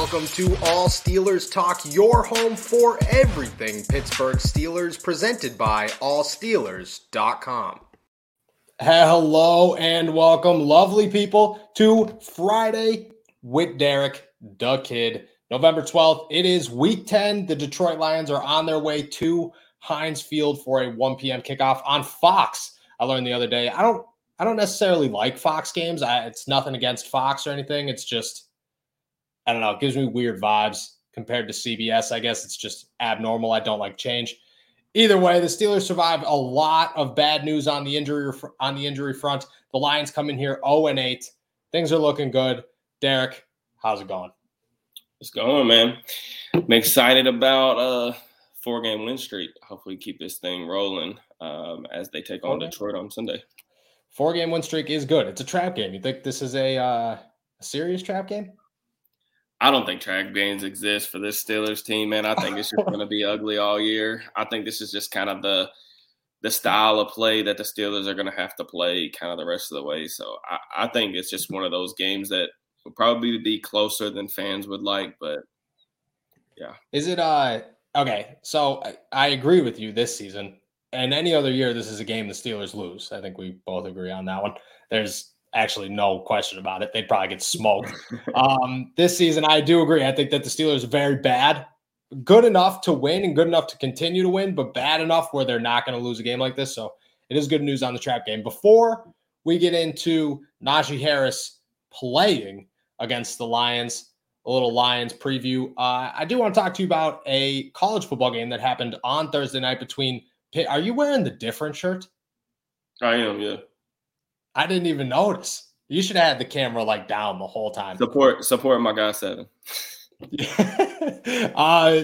Welcome to All Steelers Talk, your home for everything Pittsburgh Steelers, presented by allsteelers.com. Hello and welcome, lovely people, to Friday with Derek, the kid. November 12th, it is week 10. The Detroit Lions are on their way to Heinz Field for a 1 p.m. kickoff on Fox. I learned the other day. I don't I don't necessarily like Fox games. I, it's nothing against Fox or anything. It's just I don't know. It gives me weird vibes compared to CBS. I guess it's just abnormal. I don't like change. Either way, the Steelers survived a lot of bad news on the injury on the injury front. The Lions come in here 0 and 8. Things are looking good. Derek, how's it going? It's going, man. I'm excited about uh four game win streak. Hopefully, keep this thing rolling um, as they take on okay. Detroit on Sunday. Four game win streak is good. It's a trap game. You think this is a, uh, a serious trap game? I don't think trap games exist for this Steelers team, man. I think it's just going to be ugly all year. I think this is just kind of the the style of play that the Steelers are going to have to play kind of the rest of the way. So I, I think it's just one of those games that will probably be closer than fans would like, but yeah. Is it uh okay? So I, I agree with you this season. And any other year, this is a game the Steelers lose. I think we both agree on that one. There's actually no question about it. They'd probably get smoked. um, this season, I do agree. I think that the Steelers are very bad, good enough to win and good enough to continue to win, but bad enough where they're not going to lose a game like this. So it is good news on the trap game. Before we get into Najee Harris playing against the Lions, a little Lions preview. Uh, I do want to talk to you about a college football game that happened on Thursday night between Pitt. Are you wearing the different shirt? I am, yeah. I didn't even notice. You should have had the camera like down the whole time. Support support my guy seven. uh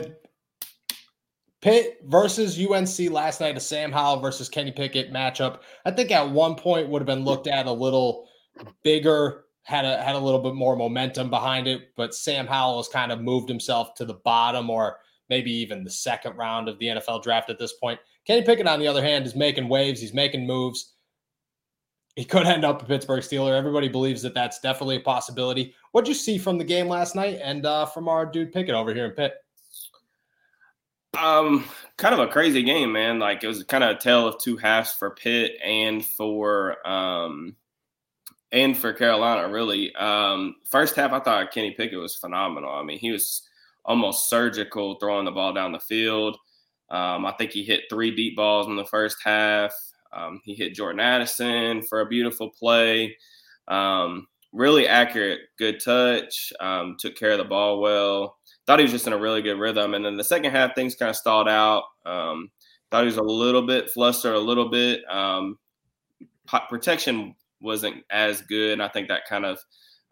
Pitt versus UNC last night, a Sam Howell versus Kenny Pickett matchup. I think at one point would have been looked at a little bigger, had a had a little bit more momentum behind it, but Sam Howell has kind of moved himself to the bottom or maybe even the second round of the NFL draft at this point. Kenny Pickett, on the other hand, is making waves. He's making moves he could end up a Pittsburgh Steeler. Everybody believes that that's definitely a possibility. What'd you see from the game last night and uh, from our dude Pickett over here in Pitt? Um, kind of a crazy game, man. Like it was kind of a tale of two halves for Pitt and for um and for Carolina. Really, um, first half I thought Kenny Pickett was phenomenal. I mean, he was almost surgical throwing the ball down the field. Um, I think he hit three deep balls in the first half. Um, he hit Jordan Addison for a beautiful play. Um, really accurate, good touch. Um, took care of the ball well. Thought he was just in a really good rhythm. And then the second half, things kind of stalled out. Um, thought he was a little bit flustered, a little bit. Um, protection wasn't as good. And I think that kind of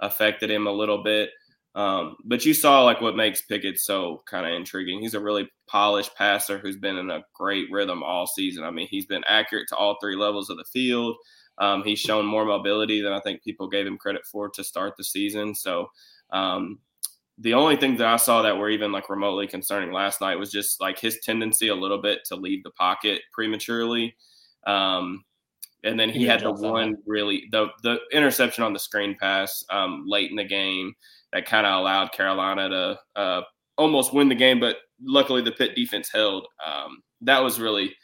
affected him a little bit. Um, but you saw like what makes Pickett so kind of intriguing. He's a really polished passer who's been in a great rhythm all season. I mean, he's been accurate to all three levels of the field. Um, he's shown more mobility than I think people gave him credit for to start the season. So um, the only thing that I saw that were even like remotely concerning last night was just like his tendency a little bit to leave the pocket prematurely. Um, and then he, he had the one really the the interception on the screen pass um, late in the game that kind of allowed Carolina to uh, almost win the game, but luckily the Pitt defense held. Um, that was really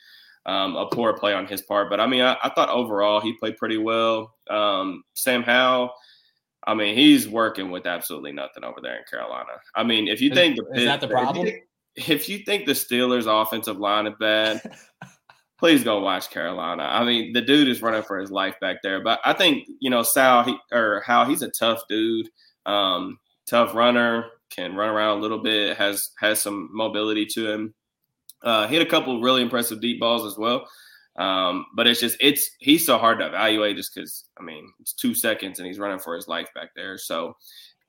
um, a poor play on his part. But I mean, I, I thought overall he played pretty well. Um, Sam Howell, I mean, he's working with absolutely nothing over there in Carolina. I mean, if you is, think the is that the problem? If you, if you think the Steelers' offensive line is bad, please go watch Carolina. I mean, the dude is running for his life back there. But I think you know Sal he, or how he's a tough dude. Um, tough runner, can run around a little bit, has has some mobility to him. Uh, hit a couple really impressive deep balls as well. Um, but it's just it's he's so hard to evaluate just because I mean it's two seconds and he's running for his life back there. So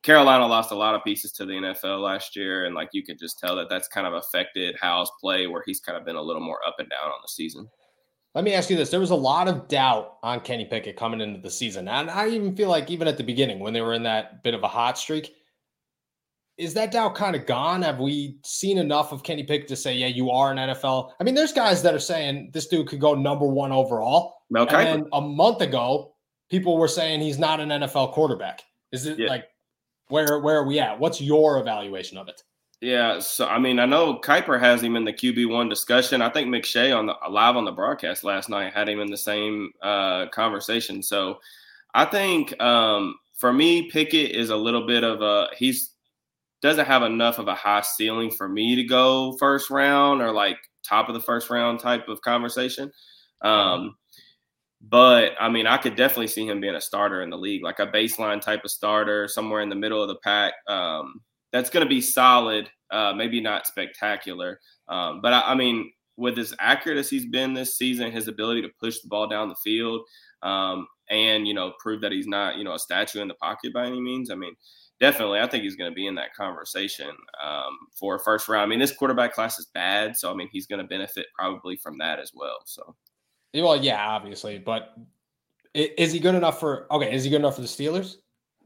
Carolina lost a lot of pieces to the NFL last year, and like you can just tell that that's kind of affected Howell's play, where he's kind of been a little more up and down on the season. Let me ask you this. There was a lot of doubt on Kenny Pickett coming into the season. And I even feel like even at the beginning, when they were in that bit of a hot streak, is that doubt kind of gone? Have we seen enough of Kenny Pickett to say, yeah, you are an NFL? I mean, there's guys that are saying this dude could go number one overall. Mel and then a month ago, people were saying he's not an NFL quarterback. Is it yeah. like Where where are we at? What's your evaluation of it? Yeah, so I mean, I know Kiper has him in the QB one discussion. I think McShay on the live on the broadcast last night had him in the same uh, conversation. So I think um, for me, Pickett is a little bit of a he's doesn't have enough of a high ceiling for me to go first round or like top of the first round type of conversation. Um, but I mean, I could definitely see him being a starter in the league, like a baseline type of starter, somewhere in the middle of the pack. Um, that's going to be solid, uh, maybe not spectacular. Um, but I, I, mean, with as accurate as he's been this season, his ability to push the ball down the field, um, and you know, prove that he's not you know a statue in the pocket by any means. I mean, definitely, I think he's going to be in that conversation um, for first round. I mean, this quarterback class is bad, so I mean, he's going to benefit probably from that as well. So. Well, yeah, obviously, but is he good enough for? Okay, is he good enough for the Steelers?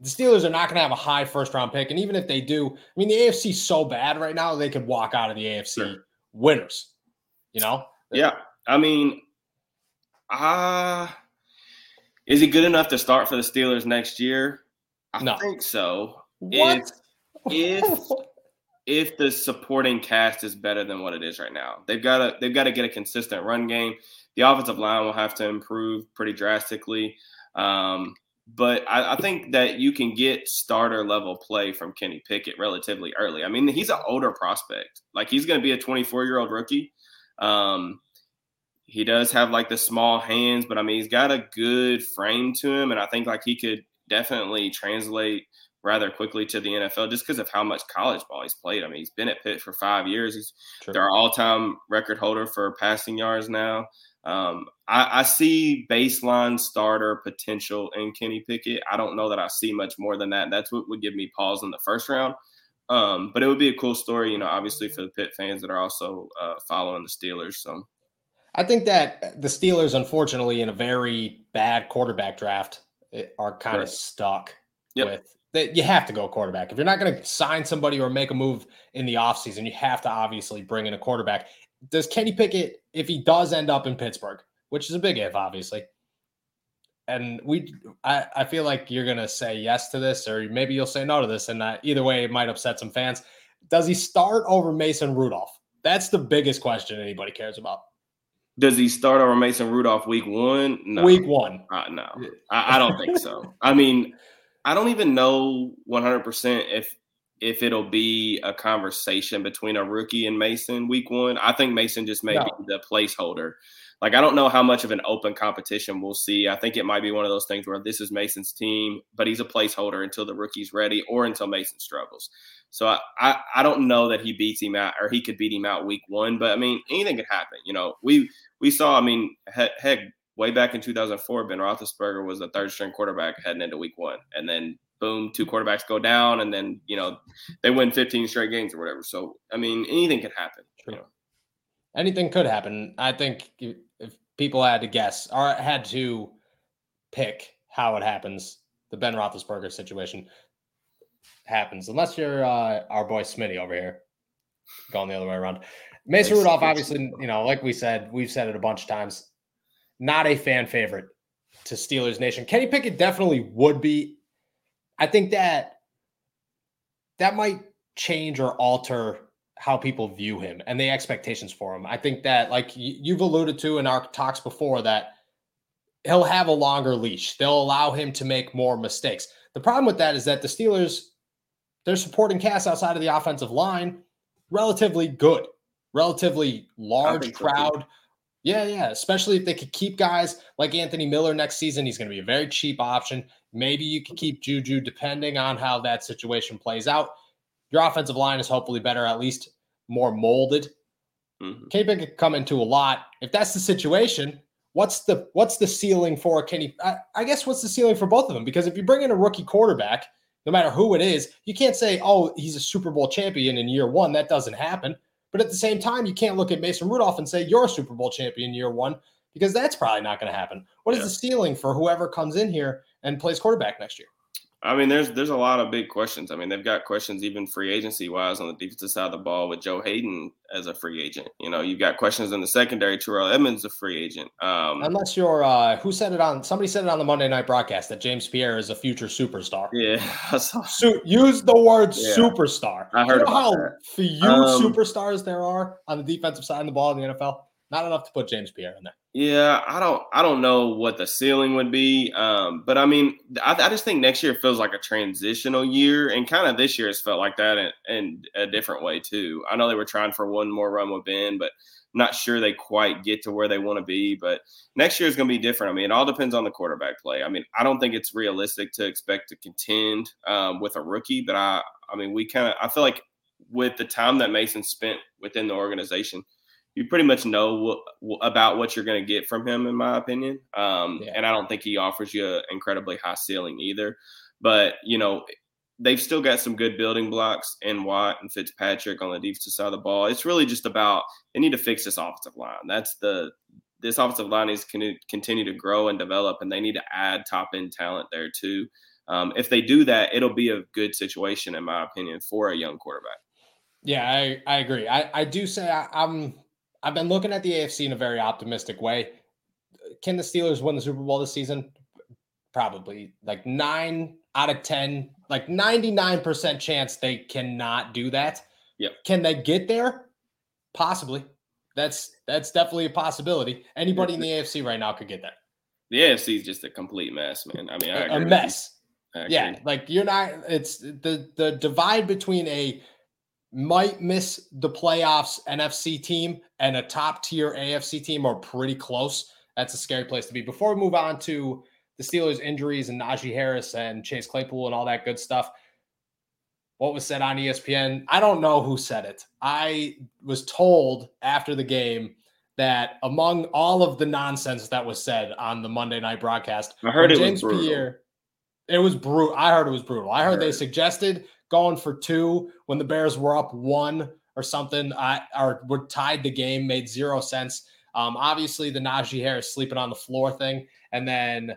The Steelers are not going to have a high first round pick, and even if they do, I mean, the AFC is so bad right now they could walk out of the AFC sure. winners. You know? Yeah, I mean, ah, uh, is he good enough to start for the Steelers next year? I no. think so. What? If if if the supporting cast is better than what it is right now, they've got to they've got to get a consistent run game the offensive line will have to improve pretty drastically. Um, but I, I, think that you can get starter level play from Kenny Pickett relatively early. I mean, he's an older prospect. Like he's going to be a 24 year old rookie. Um, he does have like the small hands, but I mean, he's got a good frame to him, and I think like he could definitely translate rather quickly to the NFL just because of how much college ball he's played. I mean, he's been at Pitt for five years. He's True. their all time record holder for passing yards now. Um, I, I, see baseline starter potential in Kenny Pickett. I don't know that I see much more than that. That's what would give me pause in the first round. Um, but it would be a cool story, you know, obviously for the Pitt fans that are also uh, following the Steelers. So I think that the Steelers, unfortunately, in a very bad quarterback draft, eh, are kind of stuck yep. with that you have to go quarterback. If you're not going to sign somebody or make a move in the offseason, you have to obviously bring in a quarterback does Kenny Pickett, if he does end up in Pittsburgh, which is a big if, obviously, and we, I, I feel like you're gonna say yes to this, or maybe you'll say no to this, and uh, either way, it might upset some fans. Does he start over Mason Rudolph? That's the biggest question anybody cares about. Does he start over Mason Rudolph week one? No. Week one. Uh, no, I, I don't think so. I mean, I don't even know 100% if if it'll be a conversation between a rookie and Mason week one. I think Mason just may no. be the placeholder. Like, I don't know how much of an open competition we'll see. I think it might be one of those things where this is Mason's team, but he's a placeholder until the rookie's ready or until Mason struggles. So I, I, I don't know that he beats him out or he could beat him out week one, but I mean, anything could happen. You know, we, we saw, I mean, heck, heck way back in 2004, Ben Roethlisberger was the third string quarterback heading into week one. And then boom, two quarterbacks go down, and then you know they win 15 straight games or whatever. So I mean, anything could happen. You know? Anything could happen. I think if people had to guess or had to pick how it happens, the Ben Roethlisberger situation happens, unless you're uh, our boy Smitty over here going the other way around. Mason Rudolph, obviously, you know, like we said, we've said it a bunch of times, not a fan favorite to Steelers Nation. Kenny Pickett definitely would be I think that that might change or alter how people view him and the expectations for him. I think that, like you've alluded to in our talks before, that he'll have a longer leash. They'll allow him to make more mistakes. The problem with that is that the Steelers, their supporting cast outside of the offensive line, relatively good, relatively large crowd. So yeah, yeah. Especially if they could keep guys like Anthony Miller next season. He's going to be a very cheap option. Maybe you can keep Juju depending on how that situation plays out. Your offensive line is hopefully better, at least more molded. Mm-hmm. Could come into a lot. If that's the situation, what's the what's the ceiling for Kenny? I, I guess what's the ceiling for both of them? Because if you bring in a rookie quarterback, no matter who it is, you can't say, "Oh, he's a Super Bowl champion in year one." That doesn't happen. But at the same time, you can't look at Mason Rudolph and say you're a Super Bowl champion year one because that's probably not going to happen. What is yeah. the ceiling for whoever comes in here and plays quarterback next year? I mean, there's there's a lot of big questions. I mean, they've got questions even free agency wise on the defensive side of the ball with Joe Haden as a free agent. You know, you've got questions in the secondary. Terrell Edmunds a free agent. Um, Unless you're uh, who said it on somebody said it on the Monday night broadcast that James Pierre is a future superstar. Yeah, so, use the word yeah. superstar. I heard you know how that. few um, superstars there are on the defensive side of the ball in the NFL. Not enough to put James Pierre in there. Yeah, I don't I don't know what the ceiling would be. Um, but I mean, I, I, just think next year feels like a transitional year, and kind of this year has felt like that in, in, a different way too. I know they were trying for one more run with Ben, but not sure they quite get to where they want to be. But next year is going to be different. I mean, it all depends on the quarterback play. I mean, I don't think it's realistic to expect to contend um, with a rookie, but I I mean, we kind of I feel like with the time that Mason spent within the organization you pretty much know what, about what you're going to get from him, in my opinion. Um, yeah. And I don't think he offers you an incredibly high ceiling either. But you know, they've still got some good building blocks in Watt and Fitzpatrick on the defensive side of the ball. It's really just about they need to fix this offensive line. That's the this offensive line needs to continue to grow and develop, and they need to add top end talent there too. Um, if they do that, it'll be a good situation, in my opinion, for a young quarterback. Yeah, I, I agree. I, I do say I, I'm I've been looking at the AFC in a very optimistic way. Can the Steelers win the Super Bowl this season? Probably like nine out of 10, like 99% chance they cannot do that. Yep. Can they get there? Possibly. That's that's definitely a possibility. Anybody in the AFC right now could get there. The AFC is just a complete mess, man. I mean, I a mess. Yeah, like you're not. It's the the divide between a might miss the playoffs NFC team and a top tier AFC team are pretty close. That's a scary place to be. Before we move on to the Steelers' injuries and Najee Harris and Chase Claypool and all that good stuff, what was said on ESPN, I don't know who said it. I was told after the game that among all of the nonsense that was said on the Monday night broadcast, I heard it James was brutal. Pierre, it was brutal. I heard it was brutal. I heard, I heard. they suggested going for two when the Bears were up one or something, I, or were tied the game, made zero sense. Um, obviously, the Najee Harris sleeping on the floor thing. And then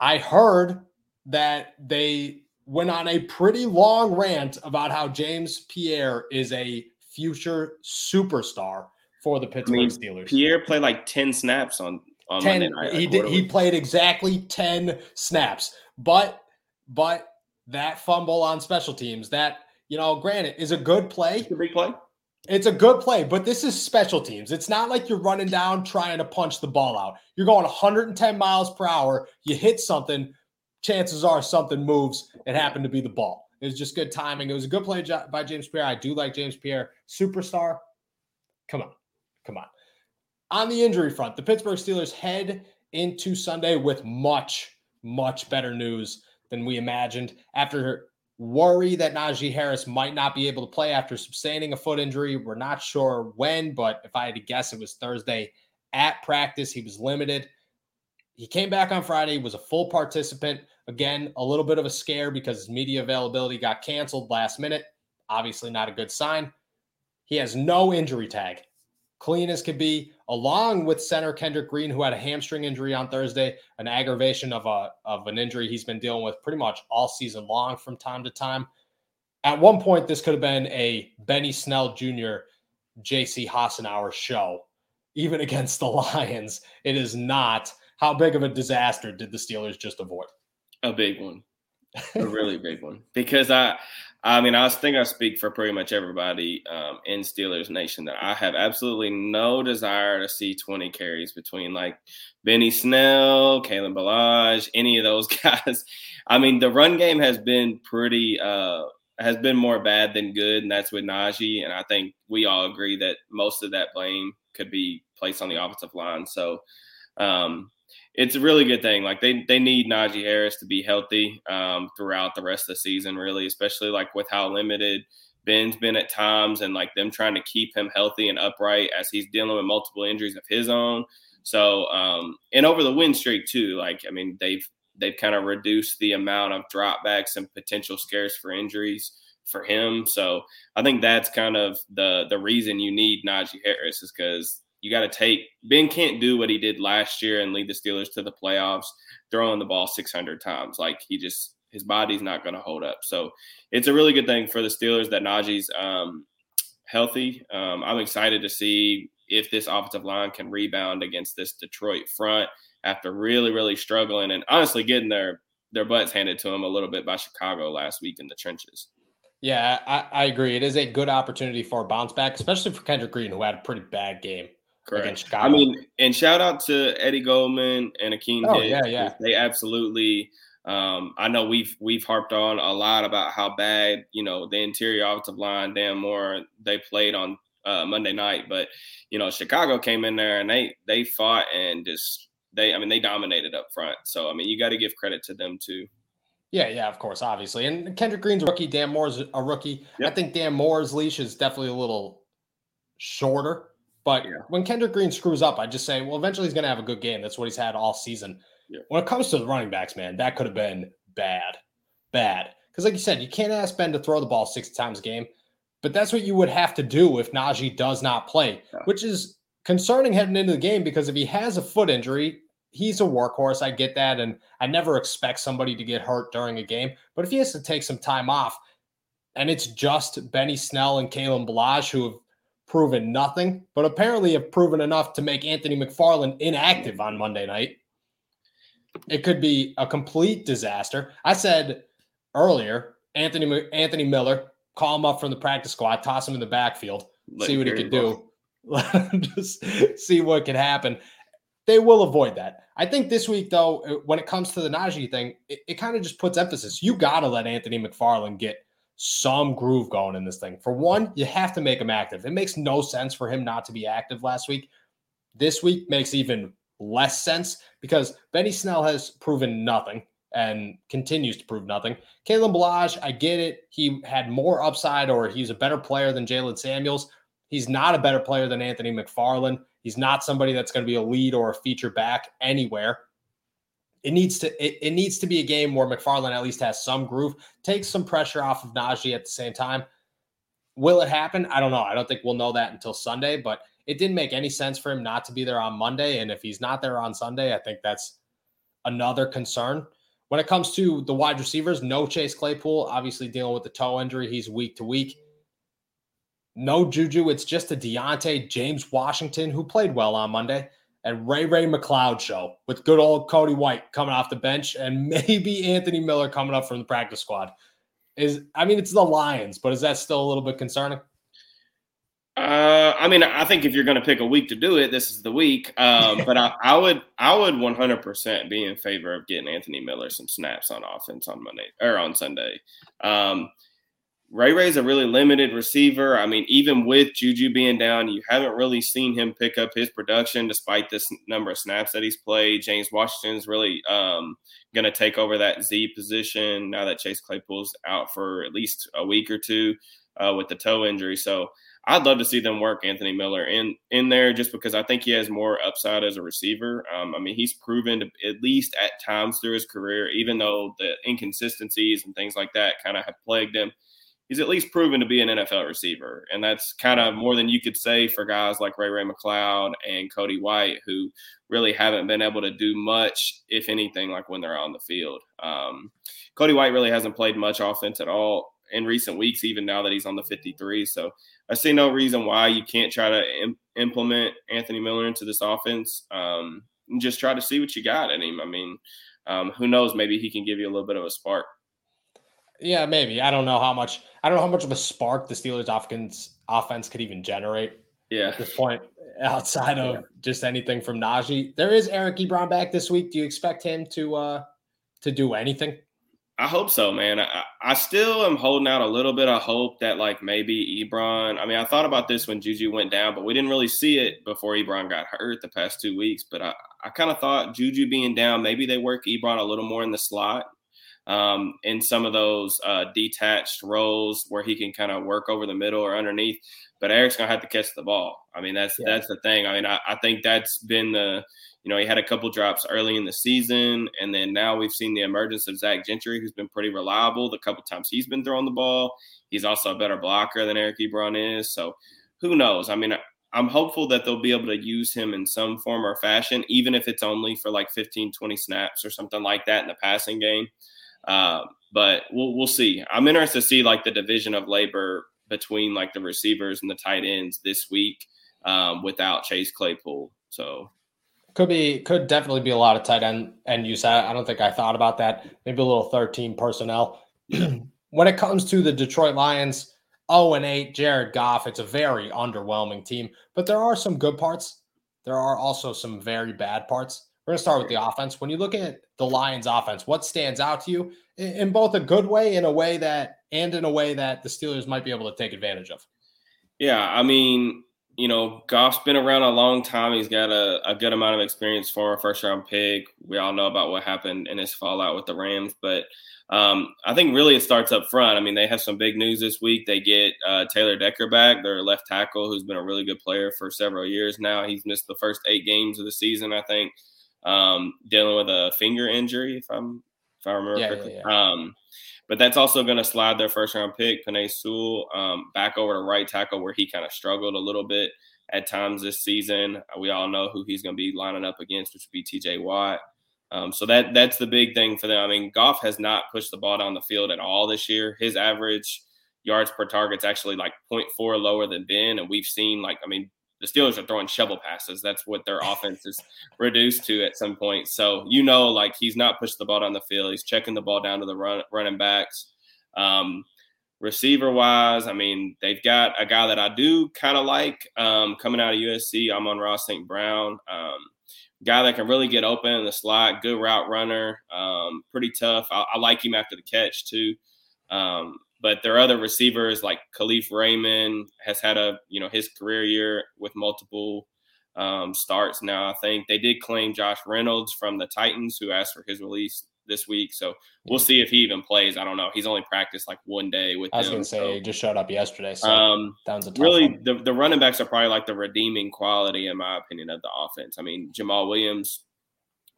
I heard that they went on a pretty long rant about how James Pierre is a future superstar for the Pittsburgh I mean, Steelers. Pierre played like 10 snaps on, on 10, He did he played exactly 10 snaps. But but that fumble on special teams, that, you know, granted, is a good play. It's a big play. It's a good play, but this is special teams. It's not like you're running down trying to punch the ball out. You're going 110 miles per hour. You hit something, chances are something moves. It happened to be the ball. It was just good timing. It was a good play by James Pierre. I do like James Pierre. Superstar. Come on. Come on. On the injury front, the Pittsburgh Steelers head into Sunday with much, much better news than we imagined after worry that Najee Harris might not be able to play after sustaining a foot injury. We're not sure when, but if I had to guess, it was Thursday at practice. He was limited. He came back on Friday, was a full participant. Again, a little bit of a scare because his media availability got canceled last minute. Obviously, not a good sign. He has no injury tag clean as could be, along with center Kendrick Green, who had a hamstring injury on Thursday, an aggravation of a of an injury he's been dealing with pretty much all season long from time to time. At one point, this could have been a Benny Snell Jr. J.C. Hassenauer show, even against the Lions. It is not. How big of a disaster did the Steelers just avoid? A big one, a really big one. Because I I mean, I think I speak for pretty much everybody um, in Steelers Nation that I have absolutely no desire to see 20 carries between like Benny Snell, Kalen Ballage, any of those guys. I mean, the run game has been pretty, uh, has been more bad than good, and that's with Najee. And I think we all agree that most of that blame could be placed on the offensive line. So, um, it's a really good thing. Like they they need Najee Harris to be healthy um, throughout the rest of the season, really, especially like with how limited Ben's been at times, and like them trying to keep him healthy and upright as he's dealing with multiple injuries of his own. So, um, and over the win streak too. Like I mean, they've they've kind of reduced the amount of dropbacks and potential scares for injuries for him. So I think that's kind of the the reason you need Najee Harris is because you got to take Ben can't do what he did last year and lead the Steelers to the playoffs throwing the ball 600 times. Like he just his body's not going to hold up. So it's a really good thing for the Steelers that Najee's um, healthy. Um, I'm excited to see if this offensive line can rebound against this Detroit front after really, really struggling and honestly getting their their butts handed to them a little bit by Chicago last week in the trenches. Yeah, I, I agree. It is a good opportunity for a bounce back, especially for Kendrick Green, who had a pretty bad game Correct. against Chicago. I mean, and shout out to Eddie Goldman and Akiem. oh, Hicks. Yeah, yeah. They absolutely um, I know we've we've harped on a lot about how bad you know the interior offensive line, Dan Moore, they played on uh, Monday night, but you know Chicago came in there and they they fought and just they I mean they dominated up front. So I mean you got to give credit to them too. Yeah, yeah, of course, obviously. And Kendrick Green's a rookie. Dan Moore's a rookie. Yep. I think Dan Moore's leash is definitely a little shorter. But yeah. when Kendrick Green screws up, I just say, well, eventually he's going to have a good game. That's what he's had all season. Yeah. When it comes to the running backs, man, that could have been bad, bad. Because like you said, you can't ask Ben to throw the ball six times a game, but that's what you would have to do if Najee does not play, yeah. which is concerning heading into the game because if he has a foot injury, he's a workhorse. I get that. And I never expect somebody to get hurt during a game. But if he has to take some time off, and it's just Benny Snell and Kalen Ballage who have proven nothing, but apparently have proven enough to make Anthony McFarland inactive on Monday night. It could be a complete disaster. I said earlier, Anthony Anthony Miller, call him up from the practice squad, toss him in the backfield, Let see what he could do. Just see what can happen they will avoid that. I think this week, though, when it comes to the Najee thing, it, it kind of just puts emphasis. You got to let Anthony McFarland get some groove going in this thing. For one, you have to make him active. It makes no sense for him not to be active last week. This week makes even less sense because Benny Snell has proven nothing and continues to prove nothing. Kalen Ballage, I get it. He had more upside or he's a better player than Jaylen Samuels. He's not a better player than Anthony McFarland. He's not somebody that's going to be a lead or a feature back anywhere. It needs to it, it needs to be a game where McFarland at least has some groove, takes some pressure off of Najee at the same time. Will it happen? I don't know. I don't think we'll know that until Sunday, but it didn't make any sense for him not to be there on Monday. And if he's not there on Sunday, I think that's another concern. When it comes to the wide receivers, no Chase Claypool, obviously dealing with the toe injury. He's week to week. No Juju. It's just a Diontae James Washington who played well on Monday and Ray Ray McCloud show with good old Cody White coming off the bench and maybe Anthony Miller coming up from the practice squad. Is I mean it's the Lions, but is that still a little bit concerning? Uh, I mean, I think if you're going to pick a week to do it, this is the week. Um, but I, I, would, I would 100% be in favor of getting Anthony Miller some snaps on offense on Monday or on Sunday. Um, Ray Ray's a really limited receiver. I mean, even with Juju being down, you haven't really seen him pick up his production despite this number of snaps that he's played. James Washington's really um, going to take over that Z position now that Chase Claypool's out for at least a week or two uh, with the toe injury. So I'd love to see them work Anthony Miller in in there just because I think he has more upside as a receiver. Um, I mean, he's proven to at least at times through his career, even though the inconsistencies and things like that kind of have plagued him he's at least proven to be an NFL receiver. And that's kind of more than you could say for guys like Ray Ray McCloud and Cody White, who really haven't been able to do much, if anything, like when they're on the field. Um, Cody White really hasn't played much offense at all in recent weeks, even now that he's on the 53. So I see no reason why you can't try to Im- implement Anthony Miller into this offense. Um, and just try to see what you got in him. I mean, um, who knows? Maybe he can give you a little bit of a spark. Yeah, maybe. I don't know how much. I don't know how much of a spark the Steelers' offense offense could even generate. Yeah. At this point, outside of yeah. just anything from Najee, there is Eric Ebron back this week. Do you expect him to uh to do anything? I hope so, man. I, I still am holding out a little bit of hope that like maybe Ebron. I mean, I thought about this when Juju went down, but we didn't really see it before Ebron got hurt the past two weeks. But I, I kind of thought Juju being down, maybe they work Ebron a little more in the slot um, in some of those uh, detached roles where he can kind of work over the middle or underneath. But Eric's gonna have to catch the ball. I mean, that's yeah. that's the thing. I mean, I, I think that's been the you know he had a couple drops early in the season, and then now we've seen the emergence of Zach Gentry, who's been pretty reliable. The couple times he's been throwing the ball, he's also a better blocker than Eric Ebron is. So who knows? I mean. I'm hopeful that they'll be able to use him in some form or fashion, even if it's only for like 15, 20 snaps or something like that in the passing game. Um, but we'll we'll see. I'm interested to see like the division of labor between like the receivers and the tight ends this week um, without Chase Claypool. So could be could definitely be a lot of tight end end use. I, I don't think I thought about that. Maybe a little 13 personnel. when it comes to the Detroit Lions, 0 and 8, Jared Goff, it's a very underwhelming team, but there are some good parts. There are also some very bad parts. We're going to start with the offense. When you look at the Lions offense, what stands out to you in both a good way, in a way that, and in a way that the Steelers might be able to take advantage of? Yeah, I mean, you know, Goff's been around a long time. He's got a, a good amount of experience for a first round pick. We all know about what happened in his fallout with the Rams, but um, I think really it starts up front. I mean, they have some big news this week. They get uh, Taylor Decker back, their left tackle, who's been a really good player for several years now. He's missed the first eight games of the season, I think um, dealing with a finger injury, if I'm if I remember yeah, correctly. Yeah, yeah. Um, but that's also going to slide their first round pick, Penei Sewell, um, back over to right tackle where he kind of struggled a little bit at times this season. We all know who he's going to be lining up against, which would be T.J. Watt. Um, so that that's the big thing for them. I mean, Goff has not pushed the ball down the field at all this year. His average yards per target is actually like 0.4 lower than Ben, and we've seen like I mean the Steelers are throwing shovel passes. That's what their offense is reduced to at some point. So you know, like he's not pushing the ball down the field. He's checking the ball down to the run, running backs. Um, receiver wise, I mean, they've got a guy that I do kind of like um, coming out of USC. Amon-Ra St. Brown, um, guy that can really get open in the slot, good route runner, um, pretty tough. I, I, like him after the catch too. Um, but there are other receivers like Kalif Raymond has had a you know his career year with multiple um, starts now. I think they did claim Josh Reynolds from the Titans, who asked for his release this week. So we'll see if he even plays. I don't know. He's only practiced like one day with. I was going to say so, he just showed up yesterday. So um, that was a really the, the running backs are probably like the redeeming quality in my opinion of the offense. I mean Jamaal Williams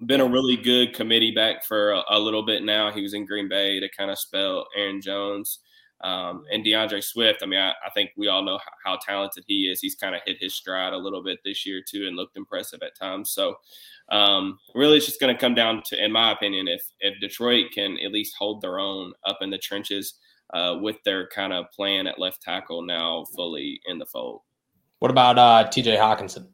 been a really good committee back for a, a little bit now. He was in Green Bay to kind of spell Aaron Jones. Um, and D'Andre Swift, I mean, I, I, think we all know how, how talented he is. He's kind of hit his stride a little bit this year too, and looked impressive at times. So, um, really, it's just going to come down to, in my opinion, if if Detroit can at least hold their own up in the trenches uh, with their kind of plan at left tackle now fully in the fold. What about uh, T.J. Hockenson?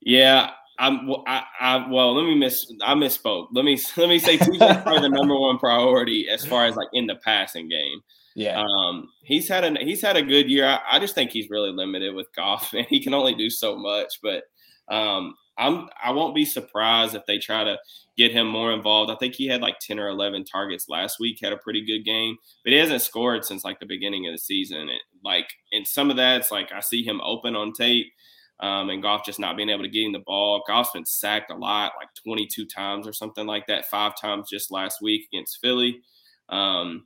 Yeah, I'm. I, I, well, let me miss. I misspoke. Let me let me say TJ is the number one priority as far as like in the passing game. Yeah. Um, he's had a he's had a good year. I, I, just think he's really limited with Goff and he can only do so much. But um, I'm I won't be surprised if they try to get him more involved. I think he had like ten or eleven targets last week. Had a pretty good game, but he hasn't scored since like the beginning of the season. It, like, and some of that's like I see him open on tape. Um, and Goff just not being able to get him the ball. Goff's been sacked a lot, like 22 times or something like that, five times just last week against Philly. Um,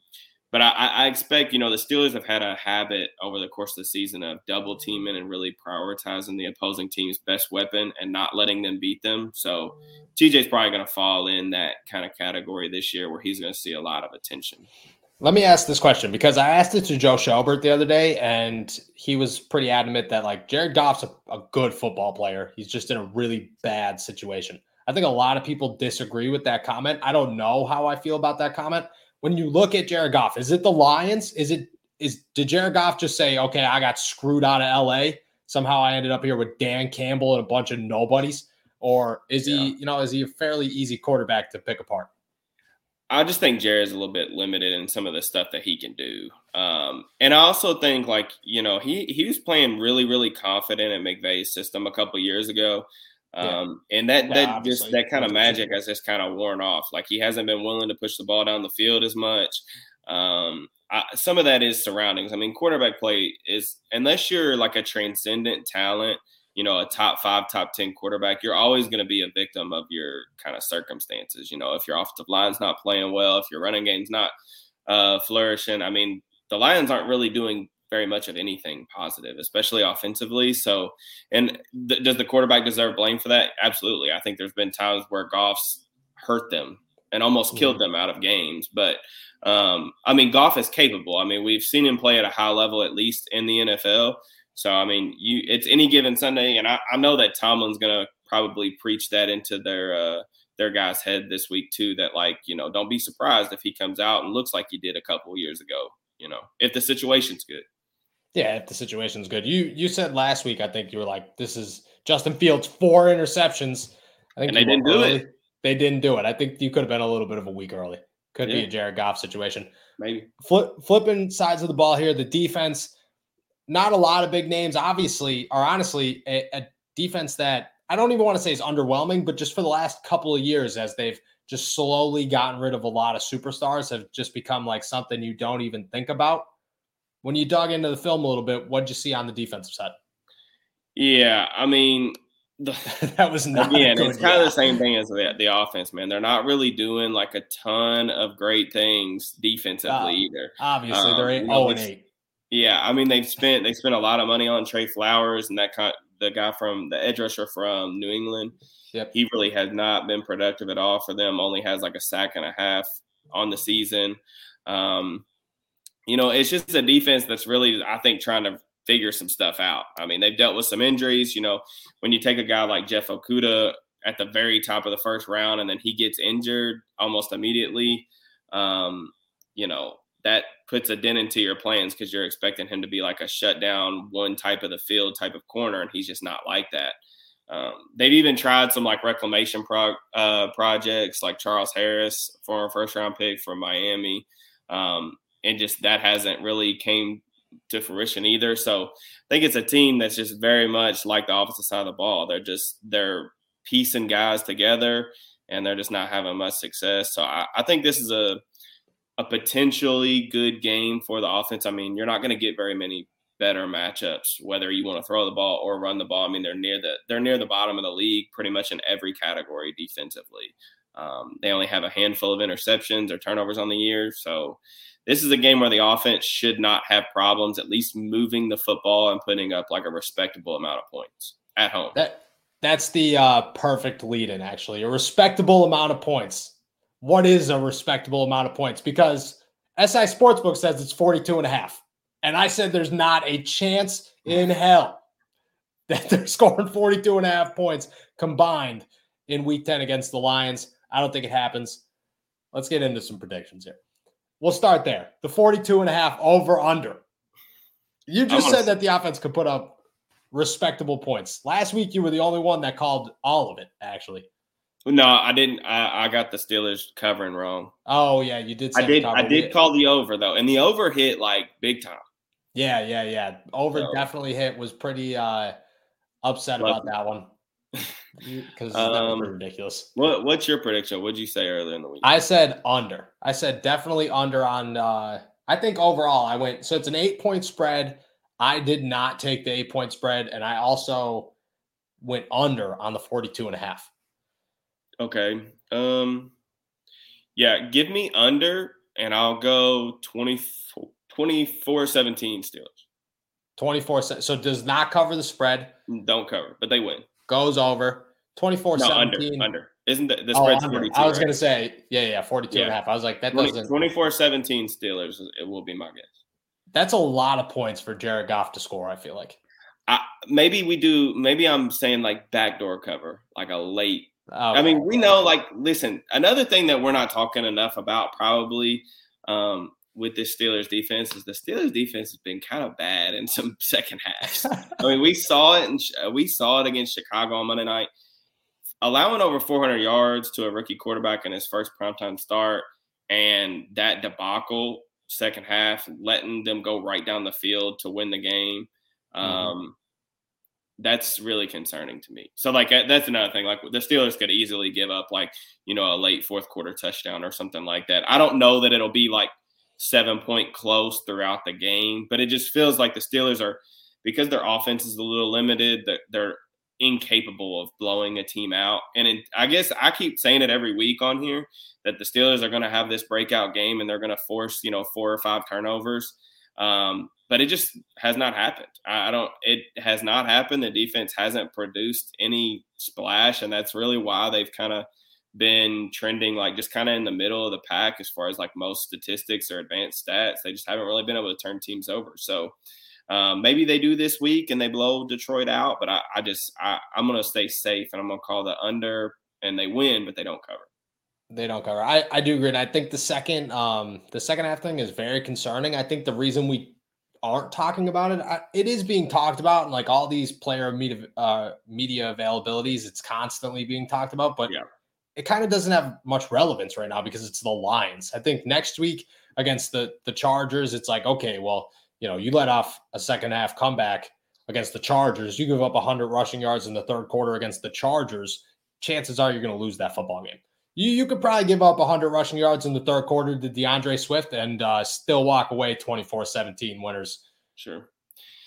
but I, I, expect, you know, the Steelers have had a habit over the course of the season of double teaming and really prioritizing the opposing team's best weapon and not letting them beat them. So TJ's probably going to fall in that kind of category this year where he's going to see a lot of attention. Let me ask this question because I asked it to Joe Schobert the other day, and he was pretty adamant that like Jared Goff's a, a good football player. He's just in a really bad situation. I think a lot of people disagree with that comment. I don't know how I feel about that comment when you look at Jared Goff, is it the Lions? Is it is did Jared Goff just say, okay, I got screwed out of LA? Somehow I ended up here with Dan Campbell and a bunch of nobodies? Or is yeah. he, you know, is he a fairly easy quarterback to pick apart? I just think Jared's a little bit limited in some of the stuff that he can do. Um, and I also think like, you know, he he was playing really, really confident in McVay's system a couple years ago. Um, yeah. and that yeah, that just that kind of magic has just kind of worn off. Like he hasn't been willing to push the ball down the field as much. Um, I, some of that is surroundings. I mean, quarterback play is unless you're like a transcendent talent, you know, a top five, top ten quarterback, you're always going to be a victim of your kind of circumstances. You know, if your offensive line's not playing well, if your running game's not uh, flourishing, I mean, the Lions aren't really doing very much of anything positive, especially offensively. So, and th- does the quarterback deserve blame for that? Absolutely. I think there's been times where Goff's hurt them and almost mm-hmm. killed them out of games. But um, I mean, Goff is capable. I mean, we've seen him play at a high level, at least in the NFL. So, I mean, you it's any given Sunday, and I, I know that Tomlin's going to probably preach that into their uh, their guy's head this week too. That like you know, don't be surprised if he comes out and looks like he did a couple years ago. You know, if the situation's good. Yeah, if the situation's good. You you said last week, I think you were like, this is Justin Fields four interceptions. I think and they didn't do early. it. They didn't do it. I think you could have been a little bit of a week early. Could yeah. be a Jared Goff situation. Maybe Flip, flipping sides of the ball here. The defense, not a lot of big names, obviously, are honestly a, a defense that I don't even want to say is underwhelming, but just for the last couple of years, as they've just slowly gotten rid of a lot of superstars, have just become like something you don't even think about. When you dug into the film a little bit, what did you see on the defensive side? Yeah, I mean, the, that was not again. It's kind of the same thing as the, the offense, man. They're not really doing like a ton of great things defensively uh, either. Obviously, um, they're eight, oh and eight. Yeah, I mean they've spent they spent a lot of money on Trey Flowers and that kind the guy from the edge rusher from New England. Yep. He really has not been productive at all for them. Only has like a sack and a half on the season. Um, you know, it's just a defense that's really, I think, trying to figure some stuff out. I mean, they've dealt with some injuries. You know, when you take a guy like Jeff Okudah at the very top of the first round and then he gets injured almost immediately, um, you know, that puts a dent into your plans because you're expecting him to be like a shutdown one type of the field type of corner, and he's just not like that. Um, they've even tried some like reclamation pro- uh, projects, like Charles Harris, former first round pick from Miami, um, and just that hasn't really came to fruition either. So I think it's a team that's just very much like the opposite side of the ball. They're just they're piecing guys together, and they're just not having much success. So I, I think this is a a potentially good game for the offense. I mean, you're not going to get very many better matchups whether you want to throw the ball or run the ball. I mean, they're near the they're near the bottom of the league pretty much in every category defensively. Um, they only have a handful of interceptions or turnovers on the year, so this is a game where the offense should not have problems at least moving the football and putting up like a respectable amount of points at home. That that's the uh, perfect lead in actually a respectable amount of points what is a respectable amount of points because SI Sportsbook says it's 42 and a half. And I said there's not a chance in hell that they're scoring 42 and a half points combined in week 10 against the Lions. I don't think it happens. Let's get into some predictions here. We'll start there. The 42 and a half over under. You just said that the offense could put up respectable points. Last week, you were the only one that called all of it, actually. No, I didn't. I, I got the Steelers covering wrong. Oh yeah, you did. I did. I did hit. call the over though, and the over hit like big time. Yeah, yeah, yeah. Over so, definitely hit. Was pretty uh upset about that one because um, that ridiculous. What What's your prediction? What'd you say earlier in the week? I said under. I said definitely under on. uh I think overall I went. So it's an eight point spread. I did not take the eight point spread, and I also went under on the 42 and a half. Okay. Um yeah, give me under and I'll go 24 24 17 Steelers. 24 so does not cover the spread. Don't cover, but they win. Goes over 24 no, 17. Under, under. Isn't the, the spread's oh, 42? I was right? going to say, yeah, yeah, 42 yeah. and a half. I was like, that 20, doesn't 24 17 Steelers, it will be my guess. That's a lot of points for Jared Goff to score, I feel like. I, maybe we do, maybe I'm saying like backdoor cover, like a late Oh, I mean, we know, like, listen, another thing that we're not talking enough about probably um, with this Steelers defense is the Steelers defense has been kind of bad in some second halves. I mean, we saw it and we saw it against Chicago on Monday night, allowing over 400 yards to a rookie quarterback in his first primetime start, and that debacle second half, letting them go right down the field to win the game. Mm-hmm. Um, that's really concerning to me. So like that's another thing. Like the Steelers could easily give up like you know a late fourth quarter touchdown or something like that. I don't know that it'll be like seven point close throughout the game, but it just feels like the Steelers are because their offense is a little limited. That they're incapable of blowing a team out. And it, I guess I keep saying it every week on here that the Steelers are going to have this breakout game and they're going to force you know four or five turnovers. Um, but it just has not happened. I, don't. It has not happened. The defense hasn't produced any splash, and that's really why they've kind of been trending like just kind of in the middle of the pack as far as like most statistics or advanced stats. They just haven't really been able to turn teams over. So um, maybe they do this week and they blow Detroit out, but I, I just I, I'm gonna stay safe and I'm gonna call the under and they win, but they don't cover. They don't cover. I, I do agree. And I think the second um the second half thing is very concerning. I think the reason we aren't talking about it, I, it is being talked about, and like all these player media uh, media availabilities, it's constantly being talked about. But yeah. it kind of doesn't have much relevance right now because it's the Lions. I think next week against the the Chargers, it's like okay, well, you know, you let off a second half comeback against the Chargers, you give up 100 rushing yards in the third quarter against the Chargers. Chances are you're going to lose that football game you, you could probably give up 100 rushing yards in the third quarter to D'Andre Swift and uh, still walk away 24-17 winners. Sure.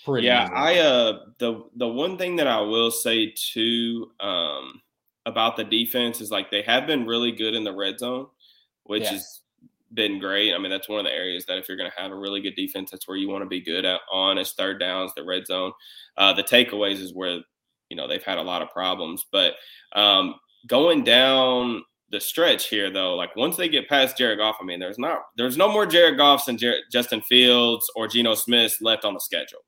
Pretty yeah, easy. I uh the the one thing that I will say too um about the defense is like they have been really good in the red zone, which yeah. has been great. I mean, that's one of the areas that if you're going to have a really good defense, that's where you want to be good at on is third downs, the red zone. Uh, the takeaways is where you know they've had a lot of problems, but um, going down the stretch here, though, like once they get past Jared Goff, I mean, there's not there's no more Jared Goffs and Jared, Justin Fields or Geno Smith left on the schedule.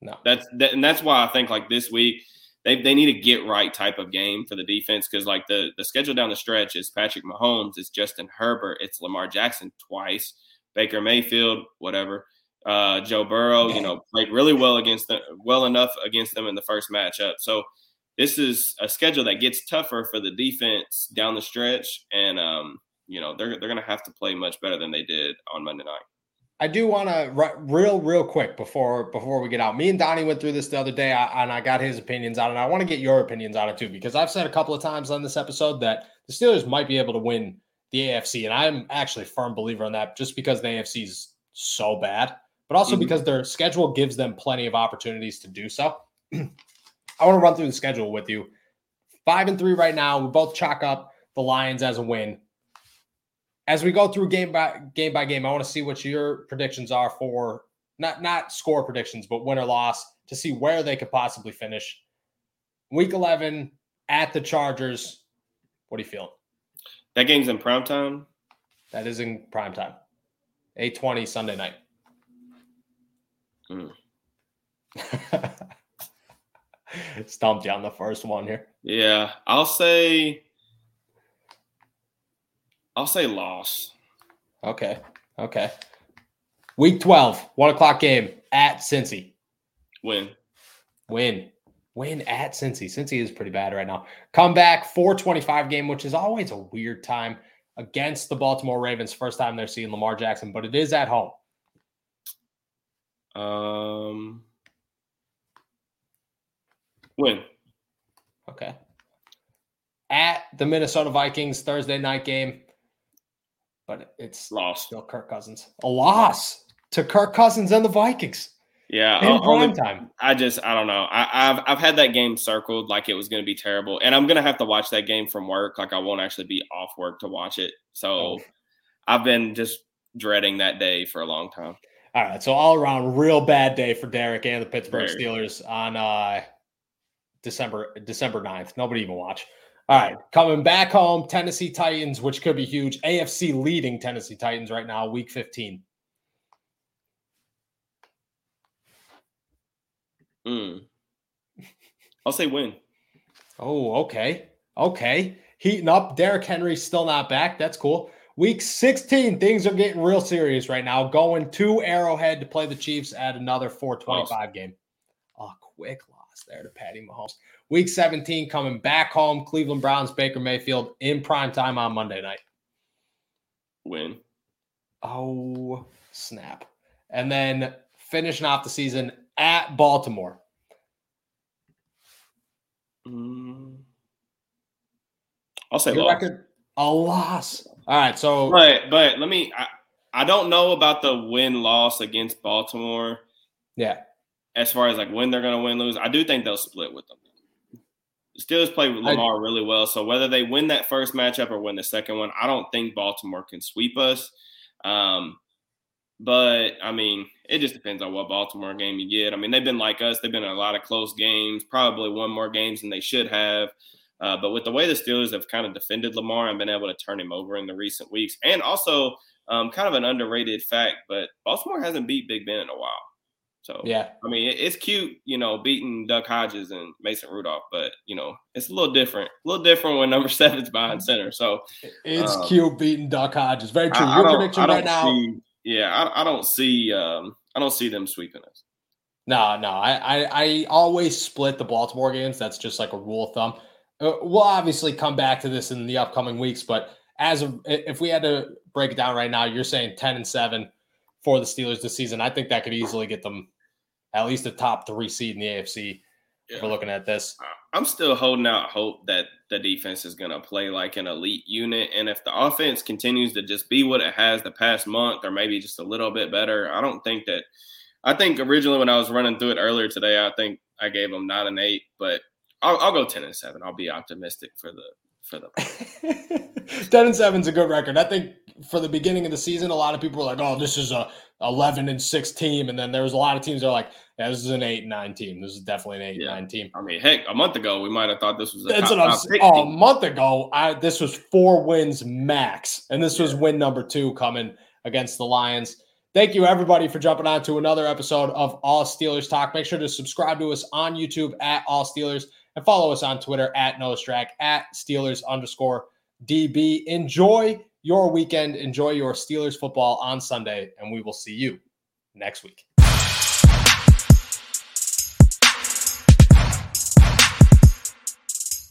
No, that's that, and that's why I think like this week they they need a get right type of game for the defense because like the the schedule down the stretch is Patrick Mahomes, it's Justin Herbert, it's Lamar Jackson twice, Baker Mayfield, whatever. Uh, Joe Burrow, you know, played really well against them, well enough against them in the first matchup. So this is a schedule that gets tougher for the defense down the stretch, and um, you know they're they're going to have to play much better than they did on Monday night. I do want to real real quick before before we get out. Me and Donnie went through this the other day, and I got his opinions on it. I want to get your opinions on it too, because I've said a couple of times on this episode that the Steelers might be able to win the AFC, and I'm actually a firm believer in that, just because the AFC is so bad, but also mm-hmm. because their schedule gives them plenty of opportunities to do so. I want to run through the schedule with you. Five and three right now. We both chalk up the Lions as a win. As we go through game by game by game, I want to see what your predictions are for not not score predictions, but win or loss to see where they could possibly finish. Week eleven at the Chargers. What do you feel? That game's in prime time. That is in prime time. 820 Sunday night. Mm. Stumped you on the first one here. Yeah, I'll say. I'll say loss. Okay. Okay. Week 12, one o'clock game at Cincy. Win. Win. Win at Cincy. Cincy is pretty bad right now. Come back 425 game, which is always a weird time against the Baltimore Ravens. First time they're seeing Lamar Jackson, but it is at home. Um Win. Okay. At the Minnesota Vikings Thursday night game, but it's lost. Still Kirk Cousins. A loss to Kirk Cousins and the Vikings. Yeah, in prime time. I just I don't know. I, have I've had that game circled like it was going to be terrible, and I'm going to have to watch that game from work. Like I won't actually be off work to watch it. So oh. I've been just dreading that day for a long time. All right, so all around real bad day for Derek and the Pittsburgh. Steelers on uh December December 9th. Nobody even watch. All right, coming back home, Tennessee Titans, which could be huge. AFC leading Tennessee Titans right now, week 15. Mm. I'll say win. Oh, okay. Okay. Heating up. Derrick Henry still not back. That's cool. Week 16, things are getting real serious right now. Going to Arrowhead to play the Chiefs at another 425 awesome. game. Oh, quick there to Patty Mahomes. Week 17 coming back home. Cleveland Browns, Baker Mayfield in prime time on Monday night. Win. Oh, snap. And then finishing off the season at Baltimore. Mm. I'll say loss. Record, a loss. All right. So, but, but let me, I, I don't know about the win loss against Baltimore. Yeah as far as like when they're going to win lose. I do think they'll split with them. The Steelers play with Lamar I, really well, so whether they win that first matchup or win the second one, I don't think Baltimore can sweep us. Um, but I mean, it just depends on what Baltimore game you get. I mean, they've been like us; they've been in a lot of close games, probably won more games than they should have. Uh, but with the way the Steelers have kind of defended Lamar and been able to turn him over in the recent weeks, and also um, kind of an underrated fact, but Baltimore hasn't beat Big Ben in a while. So yeah, I mean, it's cute, you know, beating Duck Hodges and Mason Rudolph, but you know, it's a little different, a little different when number seven's behind center. So it's um, cute beating Duck Hodges. Very true. I, Your I prediction right now? See, yeah, I, I, don't see, um, I don't see them sweeping us. No, no, I, I, I always split the Baltimore games. That's just like a rule of thumb. Uh, we'll obviously come back to this in the upcoming weeks, but as of if we had to break it down right now, you're saying ten and seven for the Steelers this season. I think that could easily get them at least a top three seed in the AFC. Yeah. If we're looking at this, uh, I'm still holding out hope that the defense is going to play like an elite unit, and if the offense continues to just be what it has the past month, or maybe just a little bit better, I don't think that. I think originally when I was running through it earlier today, I think I gave them nine and eight, but I'll, I'll go ten and seven. I'll be optimistic for the for the 10 and 7 is a good record. I think for the beginning of the season, a lot of people were like, oh, this is a 11 and 6 team. And then there was a lot of teams that are like, yeah, this is an 8 and 9 team. This is definitely an 8 yeah. and 9 team. I mean, heck, a month ago, we might have thought this was a That's top, what I'm saying. Oh, a month ago, I, this was four wins max. And this yeah. was win number two coming against the Lions. Thank you, everybody, for jumping on to another episode of All Steelers Talk. Make sure to subscribe to us on YouTube at All Steelers and follow us on Twitter at Nostrack at Steelers underscore DB. Enjoy your weekend. Enjoy your Steelers football on Sunday, and we will see you next week.